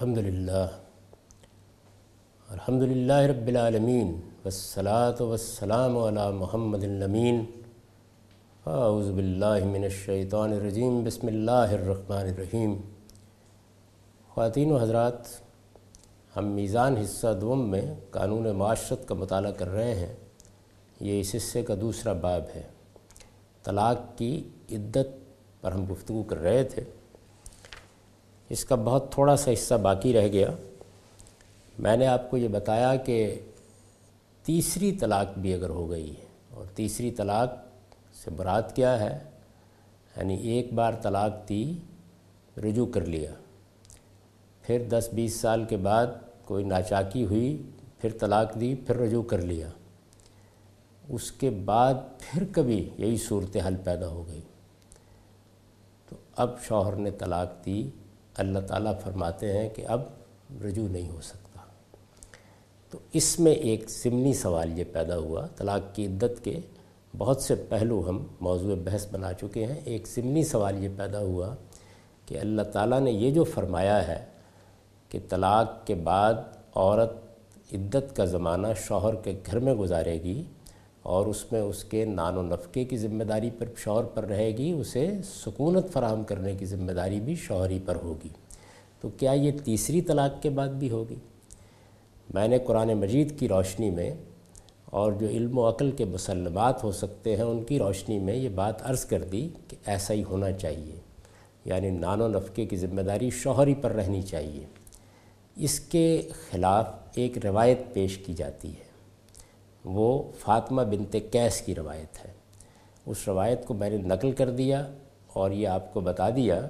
الحمد للہ۔ الحمد للہ رب العالمین۔ والصلاة والسلام علی محمد الامین۔ اعوذ باللہ من الشیطان الرجیم۔ بسم اللہ الرحمن الرحیم۔ خواتین و حضرات، ہم میزان حصہ دوم میں قانون معاشرت کا مطالعہ کر رہے ہیں۔ یہ اس حصے کا دوسرا باب ہے۔ طلاق کی عدت پر ہم گفتگو کر رہے تھے۔ اس کا بہت تھوڑا سا حصہ باقی رہ گیا، میں نے آپ کو یہ بتایا کہ تیسری طلاق بھی اگر ہو گئی ہے اور تیسری طلاق سے برات کیا ہے؟ یعنی ایک بار طلاق دی رجوع کر لیا، پھر دس بیس سال کے بعد کوئی ناچاکی ہوئی، پھر طلاق دی، پھر رجوع کر لیا۔ اس کے بعد پھر کبھی یہی صورتحال پیدا ہو گئی۔ تو اب شوہر نے طلاق دی اللہ تعالیٰ فرماتے ہیں کہ اب رجوع نہیں ہو سکتا۔ تو اس میں ایک ضمنی سوال یہ پیدا ہوا، طلاق کی عدت کے بہت سے پہلو ہم موضوع بحث بنا چکے ہیں۔ ایک ضمنی سوال یہ پیدا ہوا کہ اللہ تعالیٰ نے یہ جو فرمایا ہے کہ طلاق کے بعد عورت عدت کا زمانہ شوہر کے گھر میں گزارے گی اور اس میں اس کے نان و نفقے کی ذمہ داری پر شوہر پر رہے گی، اسے سکونت فراہم کرنے کی ذمہ داری بھی شوہری پر ہوگی۔ تو کیا یہ تیسری طلاق کے بعد بھی ہوگی؟ میں نے قرآن مجید کی روشنی میں اور جو علم و عقل کے مسلمات ہو سکتے ہیں، ان کی روشنی میں یہ بات عرض کر دی کہ ایسا ہی ہونا چاہیے۔ یعنی نان و نفقے کی ذمہ داری شوہری پر رہنی چاہیے۔ اس کے خلاف ایک روایت پیش کی جاتی ہے۔ وہ فاطمہ بنت کیس کی روایت ہے۔ اس روایت کو میں نے نقل کر دیا اور یہ آپ کو بتا دیا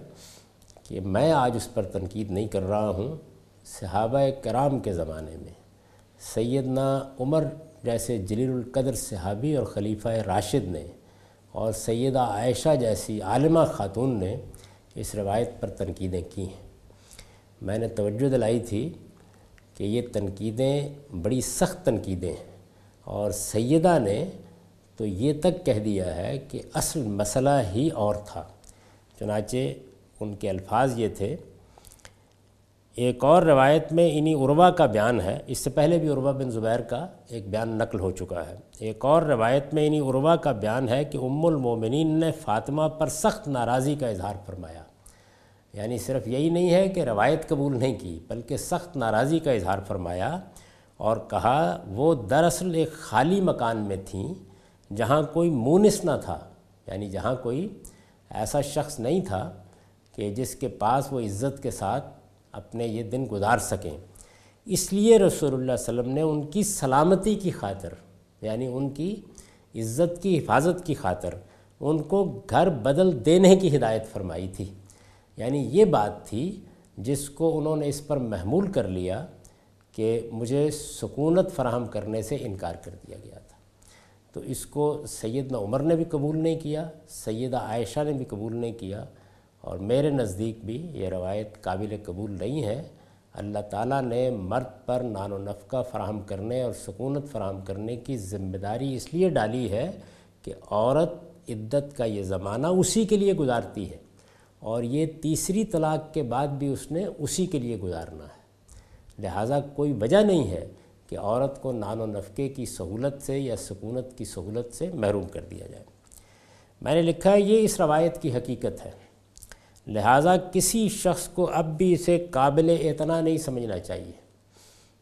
کہ میں آج اس پر تنقید نہیں کر رہا ہوں صحابہ کرام کے زمانے میں۔ سیدنا عمر جیسے جلیل القدر صحابی اور خلیفہ راشد نے اور سیدہ عائشہ جیسی عالمہ خاتون نے اس روایت پر تنقیدیں کی ہیں۔ میں نے توجہ دلائی تھی کہ یہ تنقیدیں بڑی سخت تنقیدیں ہیں۔ اور سیدہ نے تو یہ تک کہہ دیا ہے کہ اصل مسئلہ ہی اور تھا۔ چنانچہ ان کے الفاظ یہ تھے، ایک اور روایت میں انہی عروا کا بیان ہے۔ اس سے پہلے بھی عروا بن زبیر کا ایک بیان نقل ہو چکا ہے۔ ایک اور روایت میں انہی عروا کا بیان ہے کہ ام المومنین نے فاطمہ پر سخت ناراضی کا اظہار فرمایا۔ یعنی صرف یہی نہیں ہے کہ روایت قبول نہیں کی، بلکہ سخت ناراضی کا اظہار فرمایا۔ اور کہا، وہ دراصل ایک خالی مکان میں تھیں جہاں کوئی مونس نہ تھا یعنی جہاں کوئی ایسا شخص نہیں تھا کہ جس کے پاس وہ عزت کے ساتھ اپنے یہ دن گزار سکیں۔ اس لیے رسول اللہ علیہ وسلم نے ان کی سلامتی کی خاطر یعنی ان کی عزت کی حفاظت کی خاطر، ان کو گھر بدل دینے کی ہدایت فرمائی تھی۔ یعنی یہ بات تھی جس کو انہوں نے اس پر محمول کر لیا۔ کہ مجھے سکونت فراہم کرنے سے انکار کر دیا گیا تھا۔ تو اس کو سیدنا عمر نے بھی قبول نہیں کیا، سیدہ عائشہ نے بھی قبول نہیں کیا اور میرے نزدیک بھی یہ روایت قابل قبول نہیں ہے۔ اللہ تعالیٰ نے مرد پر نان و نفقہ فراہم کرنے اور سکونت فراہم کرنے کی ذمہ داری اس لیے ڈالی ہے کہ عورت عدت کا یہ زمانہ اسی کے لیے گزارتی ہے اور یہ تیسری طلاق کے بعد بھی اس نے اسی کے لیے گزارنا ہے۔ لہٰذا کوئی وجہ نہیں ہے کہ عورت کو نان و نفقے کی سہولت سے یا سکونت کی سہولت سے محروم کر دیا جائے۔ میں نے لکھا ہے یہ اس روایت کی حقیقت ہے۔ لہٰذا کسی شخص کو اب بھی اسے قابل اعتنا نہیں سمجھنا چاہیے۔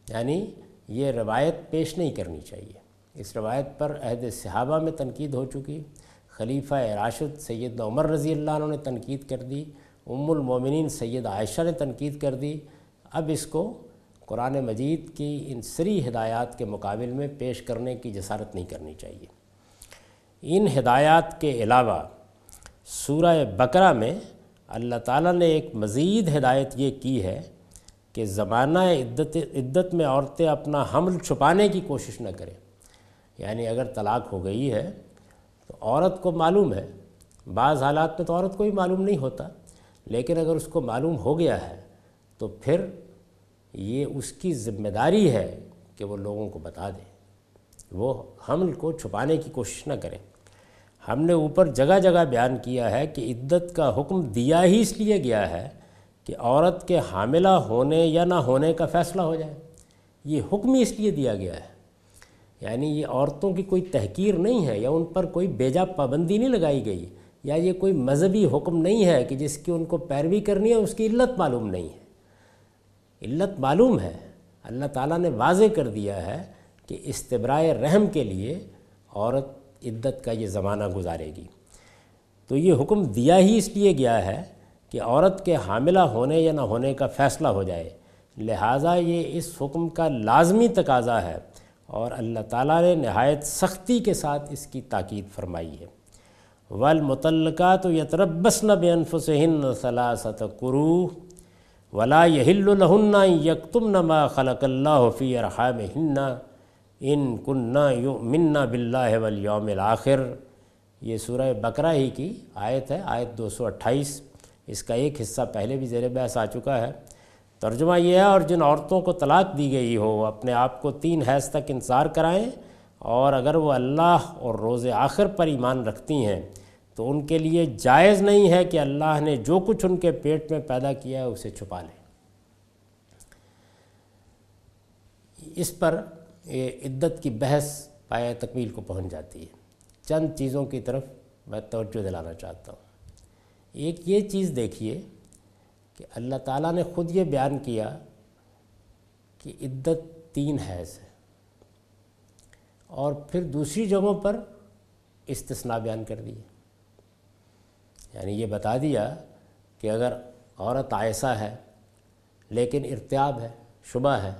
یعنی یہ روایت پیش نہیں کرنی چاہیے۔ اس روایت پر عہد صحابہ میں تنقید ہو چکی۔ خلیفہ راشد سید عمر رضی اللہ عنہ نے تنقید کر دی۔ ام المومنین سید عائشہ نے تنقید کر دی۔ اب اس کو قرآن مجید کی ان سری ہدایات کے مقابل میں پیش کرنے کی جسارت نہیں کرنی چاہیے۔ ان ہدایات کے علاوہ سورہ بقرہ میں اللہ تعالیٰ نے ایک مزید ہدایت یہ کی ہے کہ زمانہ عدت عدت میں عورتیں اپنا حمل چھپانے کی کوشش نہ کریں۔ یعنی اگر طلاق ہو گئی ہے تو عورت کو معلوم ہے، بعض حالات میں تو عورت کو بھی معلوم نہیں ہوتا، لیکن اگر اس کو معلوم ہو گیا ہے تو پھر یہ اس کی ذمہ داری ہے کہ وہ لوگوں کو بتا دے۔ وہ حمل کو چھپانے کی کوشش نہ کریں۔ ہم نے اوپر جگہ جگہ بیان کیا ہے کہ عدت کا حکم دیا ہی اس لیے گیا ہے کہ عورت کے حاملہ ہونے یا نہ ہونے کا فیصلہ ہو جائے۔ یہ حکم ہی اس لیے دیا گیا ہے۔ یعنی یہ عورتوں کی کوئی تحقیر نہیں ہے یا ان پر کوئی بیجا پابندی نہیں لگائی گئی یا یہ کوئی مذہبی حکم نہیں ہے کہ جس کی ان کو پیروی کرنی ہے، اس کی علت معلوم نہیں ہے۔ علت معلوم ہے۔ اللہ تعالیٰ نے واضح کر دیا ہے کہ استبرائے رحم کے لیے عورت عدت کا یہ زمانہ گزارے گی۔ تو یہ حکم دیا ہی اس لیے گیا ہے کہ عورت کے حاملہ ہونے یا نہ ہونے کا فیصلہ ہو جائے۔ لہٰذا یہ اس حکم کا لازمی تقاضا ہے اور اللہ تعالیٰ نے نہایت سختی کے ساتھ اس کی تاکید فرمائی ہے۔ والمطلقات یتربصن بانفسهن ثلاثه قروء۔ ولا يحل لهن ان يكتمن ما خلق الله في ارحامهن ان كنا يؤمنن بالله واليوم الاخر یہ سورہ بقرہ ہی کی آیت ہے، آیت دو سو اٹھائیس۔ اس کا ایک حصہ پہلے بھی زیر بحث آ چکا ہے۔ ترجمہ یہ ہے، اور جن عورتوں کو طلاق دی گئی ہو، اپنے آپ کو تین حیض تک انتظار کرائیں، اور اگر وہ اللہ اور روز آخر پر ایمان رکھتی ہیں تو ان کے لیے جائز نہیں ہے کہ اللہ نے جو کچھ ان کے پیٹ میں پیدا کیا ہے اسے چھپا لیں اس پر یہ عدت کی بحث پایا تکمیل کو پہنچ جاتی ہے۔ چند چیزوں کی طرف میں توجہ دلانا چاہتا ہوں۔ ایک یہ چیز دیکھیے کہ اللہ تعالیٰ نے خود یہ بیان کیا کہ عدت تین حیض ہے۔ اور پھر دوسری جگہوں پر استثناء بیان کر دی۔ یعنی یہ بتا دیا کہ اگر عورت آئسہ ہے، لیکن ارتیاب ہے، شبہ ہے،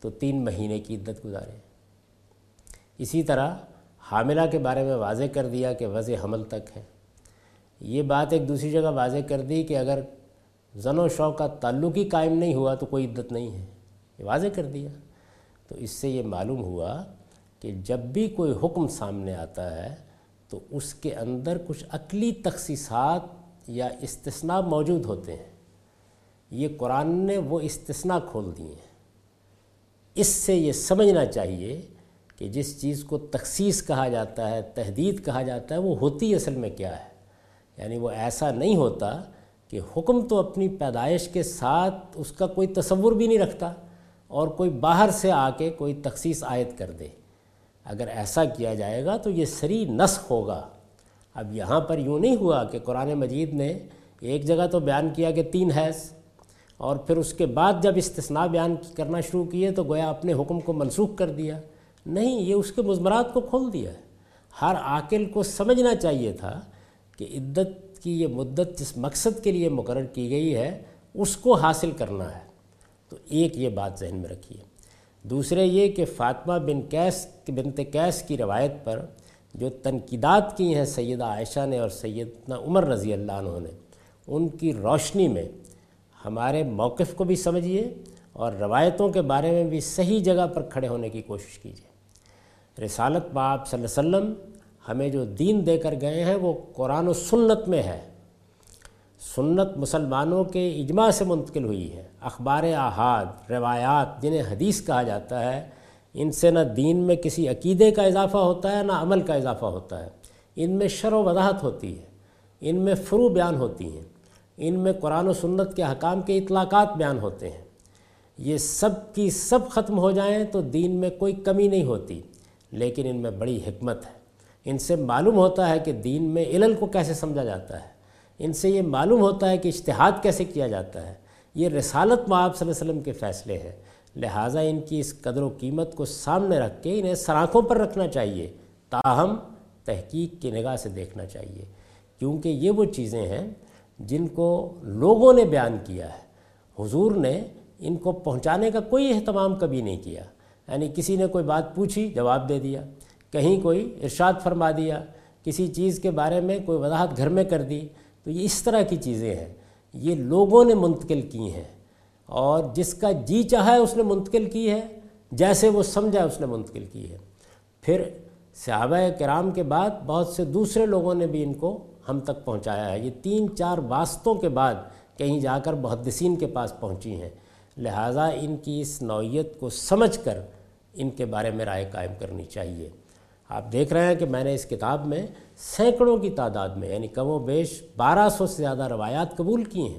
تو تین مہینے کی عدت گزارے۔ اسی طرح حاملہ کے بارے میں واضح کر دیا کہ وضع حمل تک ہے۔ یہ بات ایک دوسری جگہ واضح کر دی کہ اگر زن و شوق کا تعلق ہی قائم نہیں ہوا تو کوئی عدت نہیں ہے۔ یہ واضح کر دیا۔ تو اس سے یہ معلوم ہوا کہ جب بھی کوئی حکم سامنے آتا ہے تو اس کے اندر کچھ عقلی تخصیصات یا استثناء موجود ہوتے ہیں۔ یہ قرآن نے وہ استثناء کھول دیے ہیں۔ اس سے یہ سمجھنا چاہیے کہ جس چیز کو تخصیص کہا جاتا ہے، تحدید کہا جاتا ہے، وہ ہوتی اصل میں کیا ہے؟ یعنی وہ ایسا نہیں ہوتا کہ حکم تو اپنی پیدائش کے ساتھ اس کا کوئی تصور بھی نہیں رکھتا اور کوئی باہر سے آ کے کوئی تخصیص عائد کر دے۔ اگر ایسا کیا جائے گا تو یہ سری نسخ ہوگا۔ اب یہاں پر یوں نہیں ہوا کہ قرآن مجید نے ایک جگہ تو بیان کیا کہ تین حیض اور پھر اس کے بعد جب استثناء بیان کرنا شروع کیے تو گویا اپنے حکم کو منسوخ کر دیا۔ نہیں، یہ اس کے مضمرات کو کھول دیا ہے۔ ہر عاقل کو سمجھنا چاہیے تھا کہ عدت کی یہ مدت جس مقصد کے لیے مقرر کی گئی ہے، اس کو حاصل کرنا ہے۔ تو ایک یہ بات ذہن میں رکھیے۔ دوسرے یہ کہ فاطمہ بن کیس بنت کیس کی روایت پر جو تنقیدات کی ہیں سیدہ عائشہ نے اور سیدنا عمر رضی اللہ عنہ نے، ان کی روشنی میں ہمارے موقف کو بھی سمجھیے اور روایتوں کے بارے میں بھی صحیح جگہ پر کھڑے ہونے کی کوشش کیجیے۔ رسالت باپ صلی اللہ علیہ وسلم ہمیں جو دین دے کر گئے ہیں وہ قرآن و سنت میں ہے۔ سنت مسلمانوں کے اجماع سے منتقل ہوئی ہے۔ اخبار احاد روایات جنہیں حدیث کہا جاتا ہے، ان سے نہ دین میں کسی عقیدے کا اضافہ ہوتا ہے، نہ عمل کا اضافہ ہوتا ہے۔ ان میں شر و وضاحت ہوتی ہے، ان میں فرو بیان ہوتی ہیں۔ ان میں قرآن و سنت کے حکام کے اطلاقات بیان ہوتے ہیں۔ یہ سب کی سب ختم ہو جائیں تو دین میں کوئی کمی نہیں ہوتی، لیکن ان میں بڑی حکمت ہے۔ ان سے معلوم ہوتا ہے کہ دین میں علل کو کیسے سمجھا جاتا ہے۔ ان سے یہ معلوم ہوتا ہے کہ اشتہاد کیسے کیا جاتا ہے۔ یہ رسالت معاب صلی اللہ علیہ وسلم کے فیصلے ہیں۔ لہٰذا ان کی اس قدر و قیمت کو سامنے رکھ کے انہیں سراخوں پر رکھنا چاہیے۔ تاہم، تحقیق کی نگاہ سے دیکھنا چاہیے۔ کیونکہ یہ وہ چیزیں ہیں جن کو لوگوں نے بیان کیا ہے۔ حضور نے ان کو پہنچانے کا کوئی اہتمام کبھی نہیں کیا۔ یعنی کسی نے کوئی بات پوچھی، جواب دے دیا۔ کہیں کوئی ارشاد فرما دیا۔ کسی چیز کے بارے میں کوئی وضاحت گھر میں کر دی۔ تو یہ اس طرح کی چیزیں ہیں۔ یہ لوگوں نے منتقل کی ہیں۔ اور جس کا جی چاہا ہے اس نے منتقل کی ہے۔ جیسے وہ سمجھا اس نے منتقل کی ہے۔ پھر صحابہ کرام کے بعد بہت سے دوسرے لوگوں نے بھی ان کو ہم تک پہنچایا ہے۔ یہ تین چار واسطوں کے بعد کہیں جا کر محدثین کے پاس پہنچی ہیں۔ لہٰذا ان کی اس نوعیت کو سمجھ کر ان کے بارے میں رائے قائم کرنی چاہیے۔ آپ دیکھ رہے ہیں کہ میں نے اس کتاب میں سینکڑوں کی تعداد میں یعنی کم و بیش بارہ سو سے زیادہ روایات قبول کی ہیں۔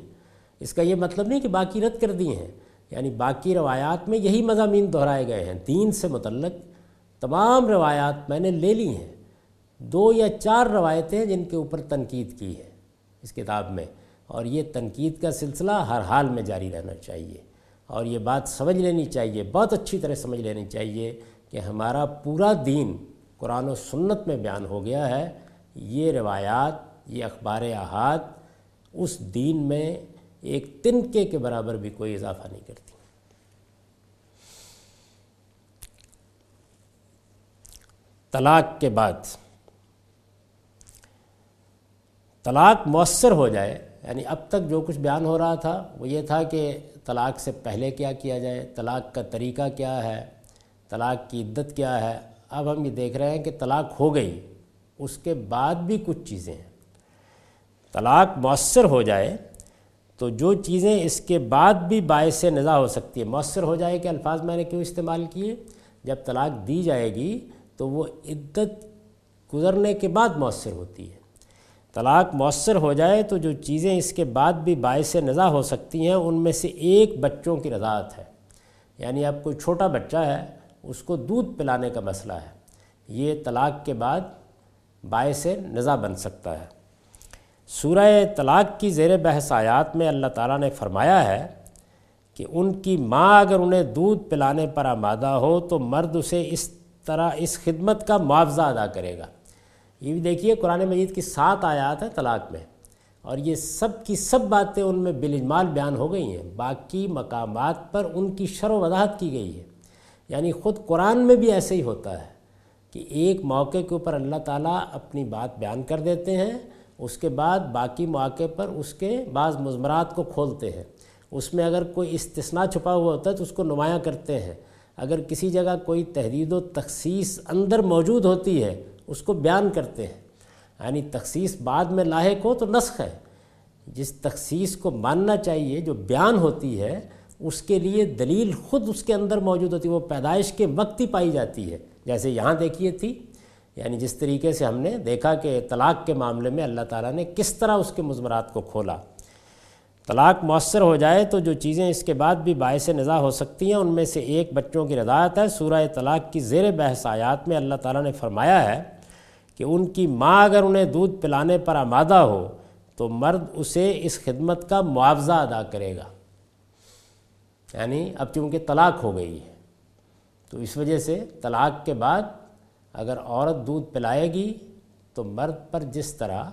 اس کا یہ مطلب نہیں کہ باقی رد کر دی ہیں۔ یعنی باقی روایات میں یہی مضامین دہرائے گئے ہیں۔ دین سے متعلق تمام روایات میں نے لے لی ہیں۔ دو یا چار روایتیں جن کے اوپر تنقید کی ہے اس کتاب میں۔ اور یہ تنقید کا سلسلہ ہر حال میں جاری رہنا چاہیے۔ اور یہ بات سمجھ لینی چاہیے، بہت اچھی طرح سمجھ لینی چاہیے کہ ہمارا پورا دین قرآن و سنت میں بیان ہو گیا ہے، یہ روایات، یہ اخبار احاد اس دین میں ایک تنکے کے برابر بھی کوئی اضافہ نہیں کرتی۔ طلاق کے بعد، طلاق مؤثر ہو جائے یعنی اب تک جو کچھ بیان ہو رہا تھا، وہ یہ تھا کہ طلاق سے پہلے کیا کیا جائے، طلاق کا طریقہ کیا ہے، طلاق کی عدت کیا ہے اب ہم یہ دیکھ رہے ہیں کہ طلاق ہو گئی، اس کے بعد بھی کچھ چیزیں ہیں۔ طلاق مؤثر ہو جائے تو جو چیزیں اس کے بعد بھی باعث نزا ہو سکتی ہے مؤثر ہو جائے کہ الفاظ میں نے کیوں استعمال کیے؟ جب طلاق دی جائے گی تو وہ عدت گزرنے کے بعد مؤثر ہوتی ہے۔ طلاق مؤثر ہو جائے تو جو چیزیں اس کے بعد بھی باعث نزا ہو سکتی ہیں، ان میں سے ایک بچوں کی رضاعت ہے۔ یعنی اب کوئی چھوٹا بچہ ہے اس کو دودھ پلانے کا مسئلہ ہے۔ یہ طلاق کے بعد باعث نزا بن سکتا ہے۔ سورہ طلاق کی زیر بحث آیات میں اللہ تعالیٰ نے فرمایا ہے کہ ان کی ماں اگر انہیں دودھ پلانے پر آمادہ ہو تو مرد اسے اس طرح اس خدمت کا معاوضہ ادا کرے گا۔ یہ بھی دیکھیے قرآن مجید کی سات آیات ہیں طلاق میں۔ اور یہ سب کی سب باتیں ان میں بالاجمال بیان ہو گئی ہیں۔ باقی مقامات پر ان کی شر و وضاحت کی گئی ہے۔ یعنی خود قرآن میں بھی ایسے ہی ہوتا ہے کہ ایک موقع کے اوپر اللہ تعالیٰ اپنی بات بیان کر دیتے ہیں، اس کے بعد باقی مواقع پر اس کے بعض مضمرات کو کھولتے ہیں۔ اس میں اگر کوئی استثناء چھپا ہوا ہوتا ہے تو اس کو نمایاں کرتے ہیں۔ اگر کسی جگہ کوئی تحرید و تخصیص اندر موجود ہوتی ہے، اس کو بیان کرتے ہیں۔ یعنی تخصیص بعد میں لاحق ہو تو نسخ ہے۔ جس تخصیص کو ماننا چاہیے، جو بیان ہوتی ہے اس کے لیے دلیل خود اس کے اندر موجود ہوتی ہے، وہ پیدائش کے وقت ہی پائی جاتی ہے۔ جیسے یہاں دیکھیے تھی یعنی جس طریقے سے ہم نے دیکھا کہ طلاق کے معاملے میں اللہ تعالیٰ نے کس طرح اس کے مضمرات کو کھولا۔ طلاق مؤثر ہو جائے تو جو چیزیں اس کے بعد بھی باعث نظا ہو سکتی ہیں، ان میں سے ایک بچوں کی رضایت ہے۔ سورہ طلاق کی زیر بحث آیات میں اللہ تعالیٰ نے فرمایا ہے کہ ان کی ماں اگر انہیں دودھ پلانے پر آمادہ ہو تو مرد اسے اس خدمت کا معاوضہ ادا کرے گا۔ یعنی اب چونکہ طلاق ہو گئی ہے، تو اس وجہ سے طلاق کے بعد اگر عورت دودھ پلائے گی تو مرد پر جس طرح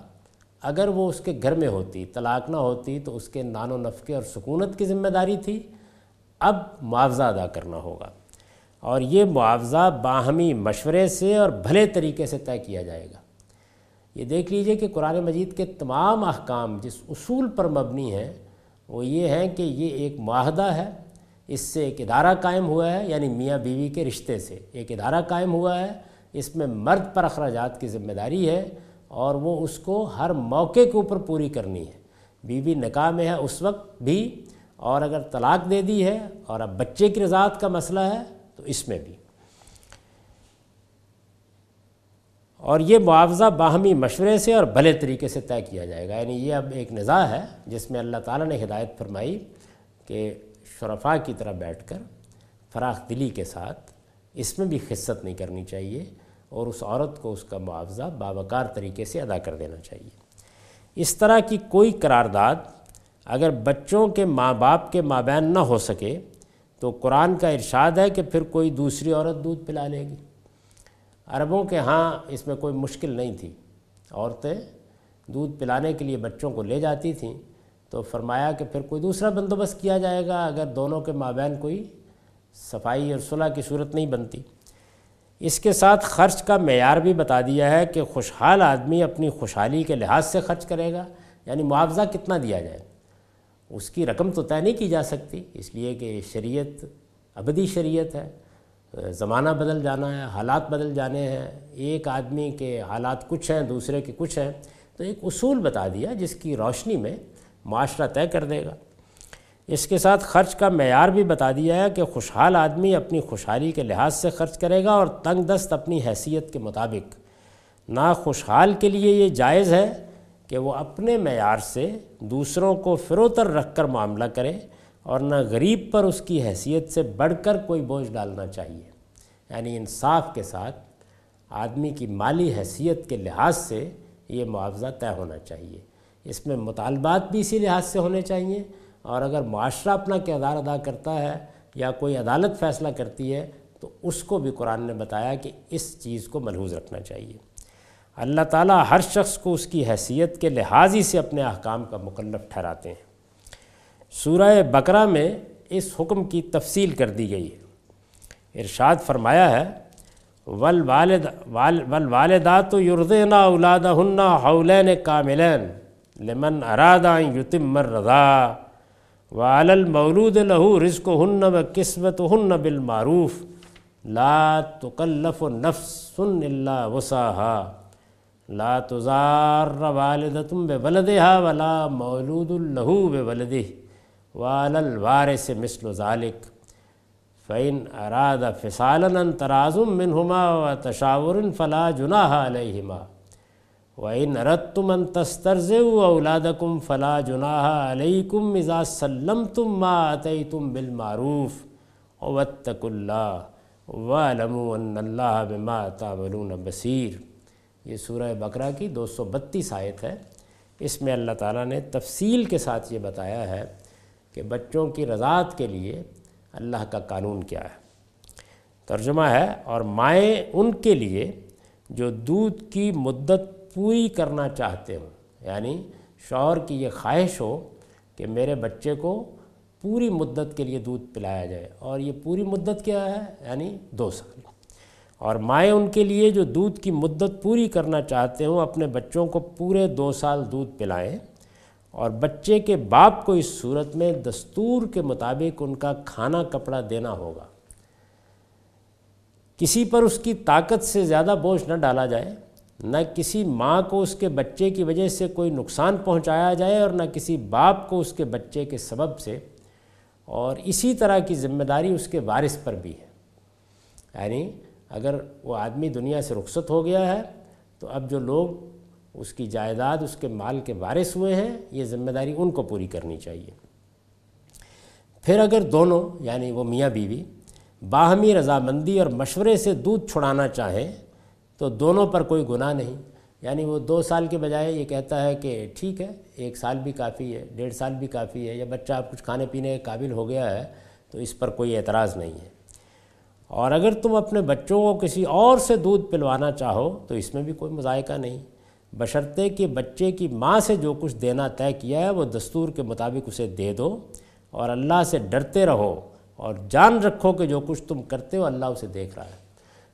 اگر وہ اس کے گھر میں ہوتی، طلاق نہ ہوتی تو اس کے نان و نفقے اور سکونت کی ذمہ داری تھی۔ اب معاوضہ ادا کرنا ہوگا۔ اور یہ معاوضہ باہمی مشورے سے اور بھلے طریقے سے طے کیا جائے گا۔ یہ دیکھ لیجیے کہ قرآن مجید کے تمام احکام جس اصول پر مبنی ہیں، وہ یہ ہیں کہ یہ ایک معاہدہ ہے۔ اس سے ایک ادارہ قائم ہوا ہے یعنی میاں بیوی کے رشتے سے ایک ادارہ قائم ہوا ہے۔ اس میں مرد پر اخراجات کی ذمہ داری ہے اور وہ اس کو ہر موقع کے اوپر پوری کرنی ہے۔ بیوی نکاح میں ہے اس وقت بھی اور اگر طلاق دے دی ہے اور اب بچے کی رضاعت کا مسئلہ ہے تو اس میں بھی۔ اور یہ معاوضہ باہمی مشورے سے اور بھلے طریقے سے طے کیا جائے گا۔ یعنی یہ اب ایک نظا ہے جس میں اللہ تعالیٰ نے ہدایت فرمائی کہ شرفا کی طرح بیٹھ کر، فراخ دلی کے ساتھ اس میں بھی خصت نہیں کرنی چاہیے اور اس عورت کو اس کا معاوضہ باوقار طریقے سے ادا کر دینا چاہیے۔ اس طرح کی کوئی قرارداد اگر بچوں کے ماں باپ کے مابین نہ ہو سکے، تو قرآن کا ارشاد ہے کہ پھر کوئی دوسری عورت دودھ پلا لے گی۔ عربوں کے ہاں اس میں کوئی مشکل نہیں تھی۔ عورتیں دودھ پلانے کے لیے بچوں کو لے جاتی تھیں تو فرمایا کہ پھر کوئی دوسرا بندوبست کیا جائے گا اگر دونوں کے مابین کوئی صفائی اور صلح کی صورت نہیں بنتی۔ اس کے ساتھ خرچ کا معیار بھی بتا دیا ہے کہ خوشحال آدمی اپنی خوشحالی کے لحاظ سے خرچ کرے گا یعنی معاوضہ کتنا دیا جائے۔ اس کی رقم تو طے نہیں کی جا سکتی، اس لیے کہ شریعت ابدی شریعت ہے۔ زمانہ بدل جانا ہے، حالات بدل جانے ہیں۔ ایک آدمی کے حالات کچھ ہیں، دوسرے کے کچھ ہیں۔ تو ایک اصول بتا دیا جس کی روشنی میں معاشرہ طے کر دے گا۔ اس کے ساتھ خرچ کا معیار بھی بتا دیا ہے کہ خوشحال آدمی اپنی خوشحالی کے لحاظ سے خرچ کرے گا اور تنگ دست اپنی حیثیت کے مطابق۔ نا خوشحال کے لیے یہ جائز ہے کہ وہ اپنے معیار سے دوسروں کو فروتر رکھ کر معاملہ کرے اور نہ غریب پر اس کی حیثیت سے بڑھ کر کوئی بوجھ ڈالنا چاہیے۔ یعنی انصاف کے ساتھ آدمی کی مالی حیثیت کے لحاظ سے یہ معاوضہ طے ہونا چاہیے۔ اس میں مطالبات بھی اسی لحاظ سے ہونے چاہیے اور اگر معاشرہ اپنا کردار ادا کرتا ہے یا کوئی عدالت فیصلہ کرتی ہے تو اس کو بھی قرآن نے بتایا کہ اس چیز کو ملحوظ رکھنا چاہیے۔ اللہ تعالیٰ ہر شخص کو اس کی حیثیت کے لحاظ ہی سے اپنے احکام کا مکلف ٹھہراتے ہیں۔ سورہ بقرہ میں اس حکم کی تفصیل کر دی گئی ہے۔ ارشاد فرمایا ہے ول والد ول والدات یردین اولادہ حولین کاملین لمن ارادہ یتم رضا وعل المولود لہو رزق ہن و قسمت ہن بالمعروف لا تکلف نفس الا وسعها لا تزار والدتم بولدها ولا مولود له بولده وعلى الوارث مثل ذلك فإن أراد فصالا أن تراز منهما وتشاور فلا جناح عليهما وإن أردتم أن تسترزقوا أولادكم فلا جناح عليكم إذا سلمتم ما أتيتم بالمعروف واتقوا الله واعلموا أن الله بما تعملون بصير۔ یہ سورہ بقرہ کی دو سو بتیس آیت ہے۔ اس میں اللہ تعالیٰ نے تفصیل کے ساتھ یہ بتایا ہے کہ بچوں کی رضاعت کے لیے اللہ کا قانون کیا ہے۔ ترجمہ ہے اور مائیں ان کے لیے جو دودھ کی مدت پوری کرنا چاہتے ہوں۔ یعنی شوہر کی یہ خواہش ہو کہ میرے بچے کو پوری مدت کے لیے دودھ پلایا جائے۔ اور یہ پوری مدت کیا ہے؟ یعنی دو سال۔ اور مائیں ان کے لیے جو دودھ کی مدت پوری کرنا چاہتے ہوں، اپنے بچوں کو پورے دو سال دودھ پلائیں۔ اور بچے کے باپ کو اس صورت میں دستور کے مطابق ان کا کھانا کپڑا دینا ہوگا۔ کسی پر اس کی طاقت سے زیادہ بوجھ نہ ڈالا جائے۔ نہ کسی ماں کو اس کے بچے کی وجہ سے کوئی نقصان پہنچایا جائے اور نہ کسی باپ کو اس کے بچے کے سبب سے، اور اسی طرح کی ذمہ داری اس کے وارث پر بھی ہے۔ یعنی اگر وہ آدمی دنیا سے رخصت ہو گیا ہے، تو اب جو لوگ اس کی جائیداد، اس کے مال کے وارث ہوئے ہیں، یہ ذمہ داری ان کو پوری کرنی چاہیے۔ پھر اگر دونوں یعنی وہ میاں بیوی، باہمی رضامندی اور مشورے سے دودھ چھڑانا چاہیں تو دونوں پر کوئی گناہ نہیں۔ یعنی وہ دو سال کے بجائے یہ کہتا ہے کہ ٹھیک ہے، ایک سال بھی کافی ہے، ڈیڑھ سال بھی کافی ہے، یا بچہ آپ کچھ کھانے پینے کے قابل ہو گیا ہے تو اس پر کوئی اعتراض نہیں ہے۔ اور اگر تم اپنے بچوں کو کسی اور سے دودھ پلوانا چاہو تو اس میں بھی کوئی مذائقہ نہیں۔ بشرطے کہ بچے کی ماں سے جو کچھ دینا طے کیا ہے، وہ دستور کے مطابق اسے دے دو اور اللہ سے ڈرتے رہو اور جان رکھو کہ جو کچھ تم کرتے ہو، اللہ اسے دیکھ رہا ہے۔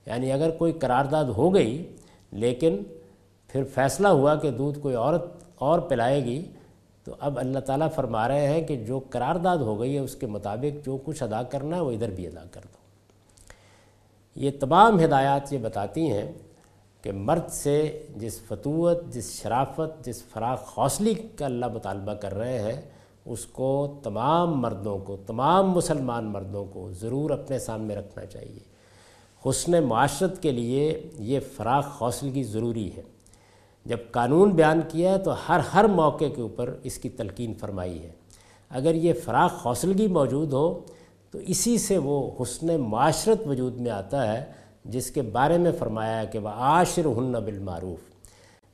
یعنی اگر کوئی قرارداد ہو گئی لیکن پھر فیصلہ ہوا کہ دودھ کوئی عورت اور پلائے گی، تو اب اللہ تعالیٰ فرما رہے ہیں کہ جو قرارداد ہو گئی ہے اس کے مطابق جو کچھ ادا کرنا ہے وہ ادھر بھی ادا کر دو۔ یہ تمام ہدایات یہ بتاتی ہیں کہ مرد سے جس فتوت، جس شرافت، جس فراخ حوصلی کا اللہ مطالبہ کر رہے ہیں، اس کو تمام مردوں کو، تمام مسلمان مردوں کو ضرور اپنے سامنے رکھنا چاہیے۔ حسن معاشرت کے لیے یہ فراخ حوصلگی ضروری ہے۔ جب قانون بیان کیا ہے تو ہر ہر موقع کے اوپر اس کی تلقین فرمائی ہے۔ اگر یہ فراخ حوصلگی موجود ہو تو اسی سے وہ حسن معاشرت وجود میں آتا ہے، جس کے بارے میں فرمایا ہے کہ وہ عاشر ہن بالمعروف۔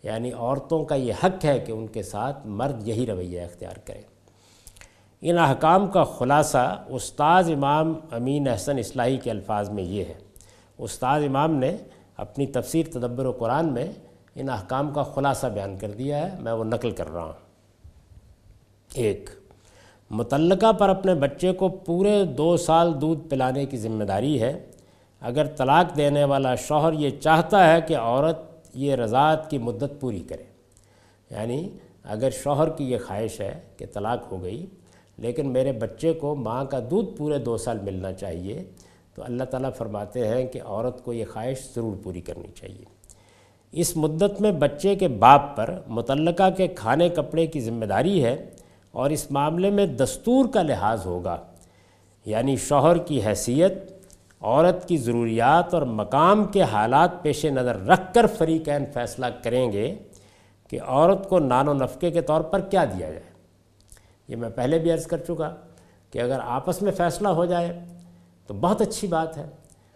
یعنی عورتوں کا یہ حق ہے کہ ان کے ساتھ مرد یہی رویہ اختیار کرے ان احکام کا خلاصہ استاذ امام امین احسن اصلاحی کے الفاظ میں یہ ہے۔ استاذ امام نے اپنی تفسیر تدبر و قرآن میں ان احکام کا خلاصہ بیان کر دیا ہے، میں وہ نقل کر رہا ہوں۔ ایک، متعلقہ پر اپنے بچے کو پورے دو سال دودھ پلانے کی ذمہ داری ہے۔ اگر طلاق دینے والا شوہر یہ چاہتا ہے کہ عورت یہ رضاعت کی مدت پوری کرے۔ یعنی اگر شوہر کی یہ خواہش ہے کہ طلاق ہو گئی، لیکن میرے بچے کو ماں کا دودھ پورے دو سال ملنا چاہیے تو اللہ تعالیٰ فرماتے ہیں کہ عورت کو یہ خواہش ضرور پوری کرنی چاہیے۔ اس مدت میں بچے کے باپ پر متعلقہ کے کھانے کپڑے کی ذمہ داری ہے اور اس معاملے میں دستور کا لحاظ ہوگا۔ یعنی شوہر کی حیثیت، عورت کی ضروریات اور مقام کے حالات پیش نظر رکھ کر فریقین فیصلہ کریں گے کہ عورت کو نان و نفقے کے طور پر کیا دیا جائے۔ یہ میں پہلے بھی عرض کر چکا کہ اگر آپس میں فیصلہ ہو جائے تو بہت اچھی بات ہے۔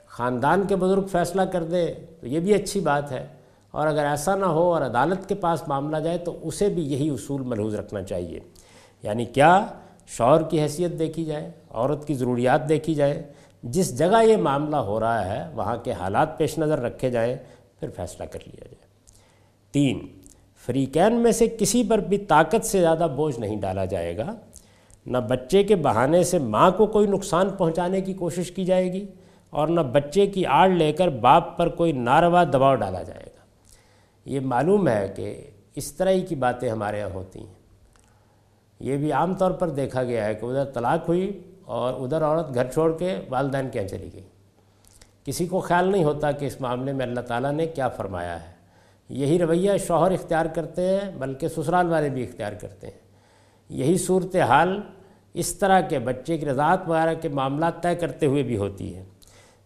خاندان کے بزرگ فیصلہ کر دے تو یہ بھی اچھی بات ہے۔ اور اگر ایسا نہ ہو اور عدالت کے پاس معاملہ جائے تو اسے بھی یہی اصول ملحوظ رکھنا چاہیے۔ یعنی کیا شوہر کی حیثیت دیکھی جائے، عورت کی ضروریات دیکھی جائے، جس جگہ یہ معاملہ ہو رہا ہے وہاں کے حالات پیش نظر رکھے جائیں، پھر فیصلہ کر لیا جائے۔ تین، فریقین میں سے کسی پر بھی طاقت سے زیادہ بوجھ نہیں ڈالا جائے گا۔ نہ بچے کے بہانے سے ماں کو کوئی نقصان پہنچانے کی کوشش کی جائے گی اور نہ بچے کی آڑ لے کر باپ پر کوئی ناروا دباؤ ڈالا جائے گا۔ یہ معلوم ہے کہ اس طرح ہی کی باتیں ہمارے یہاں ہوتی ہیں۔ یہ بھی عام طور پر دیکھا گیا ہے کہ ادھر طلاق ہوئی اور ادھر عورت گھر چھوڑ کے والدین کیا چلی گئی۔ کسی کو خیال نہیں ہوتا کہ اس معاملے میں اللہ تعالیٰ نے کیا فرمایا ہے۔ یہی رویہ شوہر اختیار کرتے ہیں، بلکہ سسرال والے بھی اختیار کرتے ہیں۔ یہی صورتحال اس طرح کے بچے کی رضاعت وغیرہ کے معاملات طے کرتے ہوئے بھی ہوتی ہے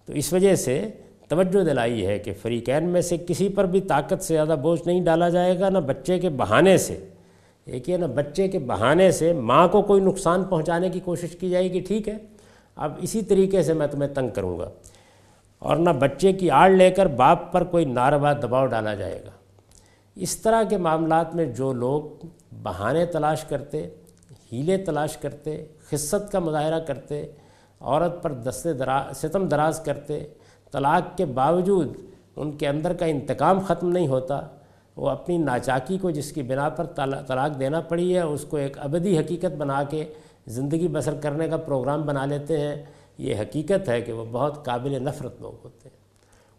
تو اس وجہ سے توجہ دلائی ہے کہ فریقین میں سے کسی پر بھی طاقت سے زیادہ بوجھ نہیں ڈالا جائے گا، نہ بچے کے بہانے سے۔ ایک یہ نا بچے کے بہانے سے ماں کو کوئی نقصان پہنچانے کی کوشش کی جائے گی، ٹھیک ہے۔ اب اسی طریقے سے میں تمہیں تنگ کروں گا۔ اور نہ بچے کی آڑ لے کر باپ پر کوئی ناروا دباؤ ڈالا جائے گا۔ اس طرح کے معاملات میں جو لوگ بہانے تلاش کرتے ہیلے تلاش کرتے، خصت کا مظاہرہ کرتے، عورت پر دست دراز ستم دراز کرتے، طلاق کے باوجود ان کے اندر کا انتقام ختم نہیں ہوتا، وہ اپنی ناچاکی کو جس کی بنا پر طلاق دینا پڑی ہے، اس کو ایک ابدی حقیقت بنا کے زندگی بسر کرنے کا پروگرام بنا لیتے ہیں۔ یہ حقیقت ہے کہ وہ بہت قابل نفرت لوگ ہوتے ہیں۔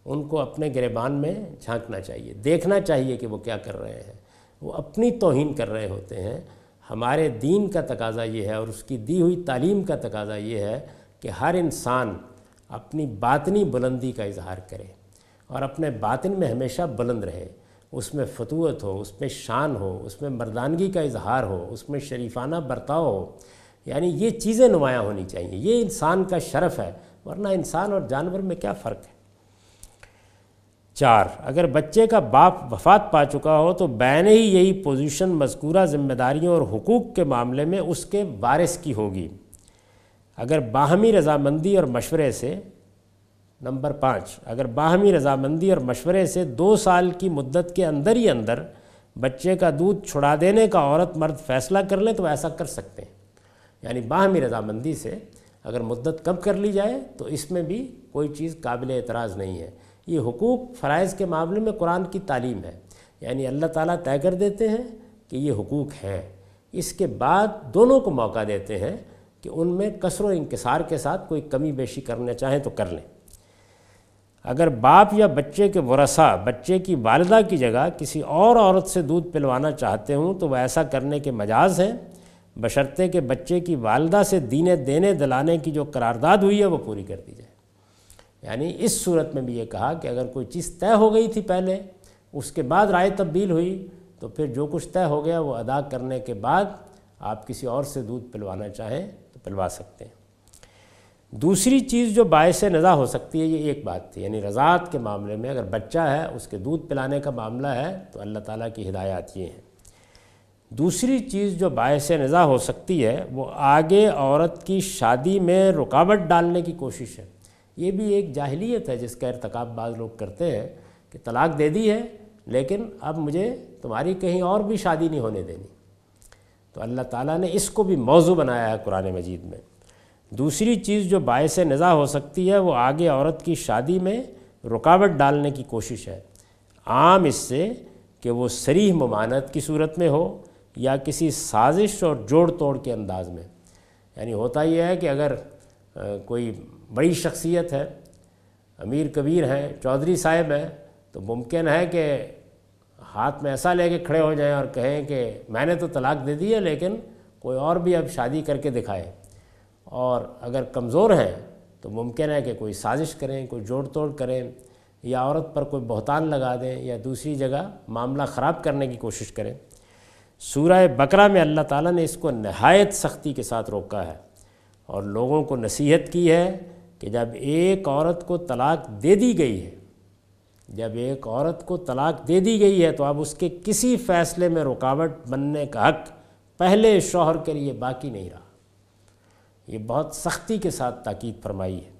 ان کو اپنے گریبان میں جھانکنا چاہیے، دیکھنا چاہیے کہ وہ کیا کر رہے ہیں۔ وہ اپنی توہین کر رہے ہوتے ہیں۔ ہمارے دین کا تقاضا یہ ہے اور اس کی دی ہوئی تعلیم کا تقاضا یہ ہے کہ ہر انسان اپنی باطنی بلندی کا اظہار کرے اور اپنے باطن میں ہمیشہ بلند رہے، اس میں فتوت ہو، اس میں شان ہو، اس میں مردانگی کا اظہار ہو، اس میں شریفانہ برتاؤ ہو۔ یعنی یہ چیزیں نمایاں ہونی چاہیے، یہ انسان کا شرف ہے، ورنہ انسان اور جانور میں کیا فرق ہے؟ چار۔ اگر بچے کا باپ وفات پا چکا ہو تو بین ہی یہی پوزیشن مذکورہ ذمہ داریوں اور حقوق کے معاملے میں اس کے وارث کی ہوگی۔ اگر باہمی رضامندی اور مشورے سے، نمبر پانچ، اگر باہمی رضامندی اور مشورے سے دو سال کی مدت کے اندر ہی اندر بچے کا دودھ چھڑا دینے کا عورت مرد فیصلہ کر لیں تو ایسا کر سکتے ہیں۔ یعنی باہمی رضامندی سے اگر مدت کم کر لی جائے تو اس میں بھی کوئی چیز قابل اعتراض نہیں ہے۔ یہ حقوق فرائض کے معاملے میں قرآن کی تعلیم ہے۔ یعنی اللہ تعالیٰ طے کر دیتے ہیں کہ یہ حقوق ہیں۔ اس کے بعد دونوں کو موقع دیتے ہیں کہ ان میں کثر و انکسار کے ساتھ کوئی کمی بیشی کرنا چاہیں تو کر لیں۔ اگر باپ یا بچے کے ورثہ، بچے کی والدہ کی جگہ کسی اور عورت سے دودھ پلوانا چاہتے ہوں تو وہ ایسا کرنے کے مجاز ہیں۔ بشرطے کہ بچے کی والدہ سے دینے دینے، دلانے کی جو قرارداد ہوئی ہے وہ پوری کر دی جائے۔ یعنی اس صورت میں بھی یہ کہا کہ اگر کوئی چیز طے ہو گئی تھی پہلے، اس کے بعد رائے تبدیل ہوئی، تو پھر جو کچھ طے ہو گیا وہ ادا کرنے کے بعد آپ کسی اور سے دودھ پلوانا چاہیں تو پلوا سکتے ہیں۔ دوسری چیز جو باعث نزا ہو سکتی ہے، یہ ایک بات تھی یعنی رضاعت کے معاملے میں اگر بچہ ہے، اس کے دودھ پلانے کا معاملہ ہے، تو اللہ تعالیٰ کی ہدایات یہ ہیں۔ دوسری چیز جو باعث نزا ہو سکتی ہے، وہ آگے عورت کی شادی میں رکاوٹ ڈالنے کی کوشش ہے۔ یہ بھی ایک جاہلیت ہے جس کا ارتکاب بعض لوگ کرتے ہیں کہ طلاق دے دی ہے، لیکن اب مجھے تمہاری کہیں اور بھی شادی نہیں ہونے دینی۔ تو اللہ تعالیٰ نے اس کو بھی موضوع بنایا ہے قرآن مجید میں۔ دوسری چیز جو باعث نزا ہو سکتی ہے، وہ آگے عورت کی شادی میں رکاوٹ ڈالنے کی کوشش ہے۔ عام اس سے کہ وہ سریح ممانت کی صورت میں ہو یا کسی سازش اور جوڑ توڑ کے انداز میں۔ یعنی ہوتا یہ ہے کہ اگر کوئی بڑی شخصیت ہے، امیر کبیر ہیں، چودھری صاحب ہیں، تو ممکن ہے کہ ہاتھ میں ایسا لے کے کھڑے ہو جائیں اور کہیں کہ میں نے تو طلاق دے دی ہے لیکن کوئی اور بھی اب شادی کر کے دکھائے۔ اور اگر کمزور ہیں تو ممکن ہے کہ کوئی سازش کریں، کوئی جوڑ توڑ کریں یا عورت پر کوئی بہتان لگا دیں یا دوسری جگہ معاملہ خراب کرنے کی کوشش کریں۔ سورہ بقرہ میں اللہ تعالیٰ نے اس کو نہایت سختی کے ساتھ روکا ہے اور لوگوں کو نصیحت کی ہے کہ جب ایک عورت کو طلاق دے دی گئی ہے، جب ایک عورت کو طلاق دے دی گئی ہے، تو اب اس کے کسی فیصلے میں رکاوٹ بننے کا حق پہلے شوہر کے لیے باقی نہیں رہا۔ یہ بہت سختی کے ساتھ تاکید فرمائی ہے۔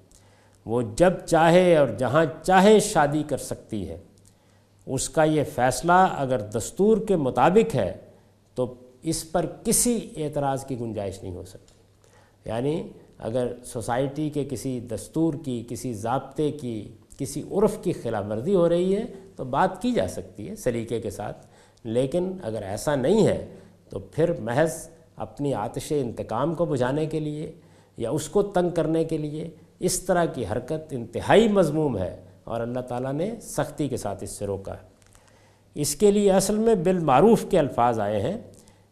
وہ جب چاہے اور جہاں چاہے شادی کر سکتی ہے۔ اس کا یہ فیصلہ اگر دستور کے مطابق ہے، تو اس پر کسی اعتراض کی گنجائش نہیں ہو سکتی۔ یعنی اگر سوسائٹی کے کسی دستور کی، کسی ضابطے کی، کسی عرف کی خلاف ورزی ہو رہی ہے تو بات کی جا سکتی ہے سلیقے کے ساتھ۔ لیکن اگر ایسا نہیں ہے تو پھر محض اپنی آتش انتقام کو بجھانے کے لیے یا اس کو تنگ کرنے کے لیے اس طرح کی حرکت انتہائی مضموم ہے اور اللہ تعالیٰ نے سختی کے ساتھ اس سے روکا۔ ہے اس کے لیے اصل میں بالمعروف کے الفاظ آئے ہیں۔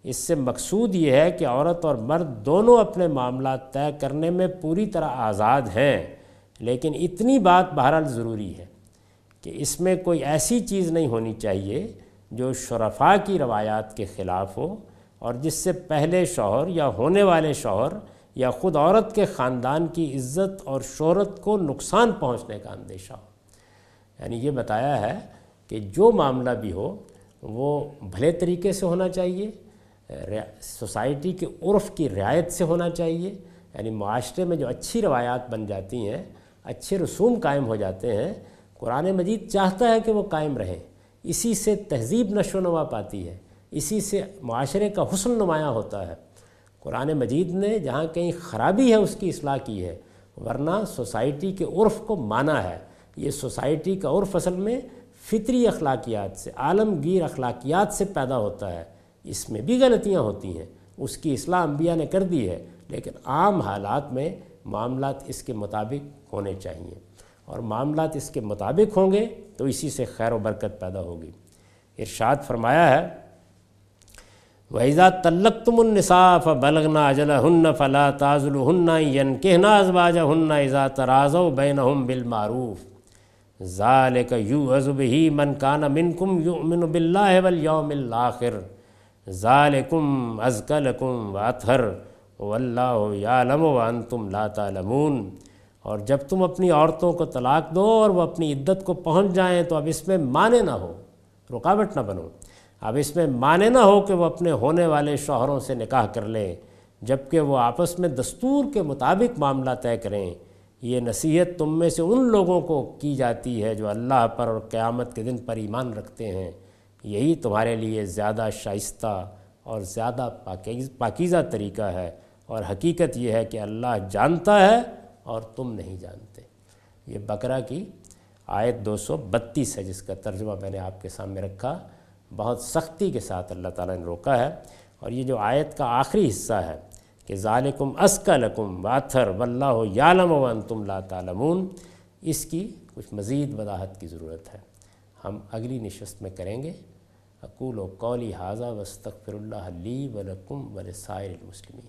اس سے مقصود یہ ہے کہ عورت اور مرد دونوں اپنے معاملات طے کرنے میں پوری طرح آزاد ہیں، لیکن اتنی بات بہرحال ضروری ہے کہ اس میں کوئی ایسی چیز نہیں ہونی چاہیے جو شرفاء کی روایات کے خلاف ہو اور جس سے پہلے شوہر یا ہونے والے شوہر یا خود عورت کے خاندان کی عزت اور شہرت کو نقصان پہنچنے کا اندیشہ ہو۔ یعنی یہ بتایا ہے کہ جو معاملہ بھی ہو، وہ بھلے طریقے سے ہونا چاہیے سوسائٹی کے عرف کی رعایت سے ہونا چاہیے۔ یعنی معاشرے میں جو اچھی روایات بن جاتی ہیں، اچھے رسوم قائم ہو جاتے ہیں، قرآن مجید چاہتا ہے کہ وہ قائم رہیں۔ اسی سے تہذیب نشو و نما پاتی ہے۔ اسی سے معاشرے کا حسن نمایاں ہوتا ہے۔ قرآن مجید نے جہاں کہیں خرابی ہے، اس کی اصلاح کی ہے۔ ورنہ سوسائٹی کے عرف کو مانا ہے۔ یہ سوسائٹی کا عرف اصل میں فطری اخلاقیات سے، عالمگیر اخلاقیات سے پیدا ہوتا ہے۔ اس میں بھی غلطیاں ہوتی ہیں، اس کی اصلاح انبیاء نے کر دی ہے، لیکن عام حالات میں معاملات اس کے مطابق ہونے چاہیے اور معاملات اس کے مطابق ہوں گے تو اسی سے خیر و برکت پیدا ہوگی۔ ارشاد فرمایا ہے وحیزہ تلق تم النصاف بلغنا اجل ہن فلا تازل ہن ین کہنا ازواج ہن ایزا تراز و بین بالمعروف۔ ذالک یو عزب ہی من کان من کم یو من بلّہ والیوم الآخر۔ ذالکم ازکلکم واتھر واللہ یعلم وانتم لا تعلمون۔ اور جب تم اپنی عورتوں کو طلاق دو اور وہ اپنی عدت کو پہنچ جائیں تو اب اس میں مانے نہ ہو، رکاوٹ نہ بنو۔ اب اس میں مانے نہ ہو کہ وہ اپنے ہونے والے شوہروں سے نکاح کر لیں جبکہ وہ آپس میں دستور کے مطابق معاملہ طے کریں۔ یہ نصیحت تم میں سے ان لوگوں کو کی جاتی ہے جو اللہ پر اور قیامت کے دن پر ایمان رکھتے ہیں۔ یہی تمہارے لیے زیادہ شائستہ اور زیادہ پاکیزہ طریقہ ہے اور حقیقت یہ ہے کہ اللہ جانتا ہے اور تم نہیں جانتے۔ یہ بقرہ کی آیت دو سو بتیس ہے، جس کا ترجمہ میں نے آپ کے سامنے رکھا۔ بہت سختی کے ساتھ اللہ تعالیٰ نے روکا ہے۔ اور یہ جو آیت کا آخری حصہ ہے کہ ظالکم اسکا لکم واتھر واللہ یعلم وانتم لا تعلمون، اس کی کچھ مزید وضاحت کی ضرورت ہے۔ ہم اگلی نشست میں کریں گے۔ اقول و قولی حاضہ وستغفر اللہ لی ولکم ولسائر المسلمین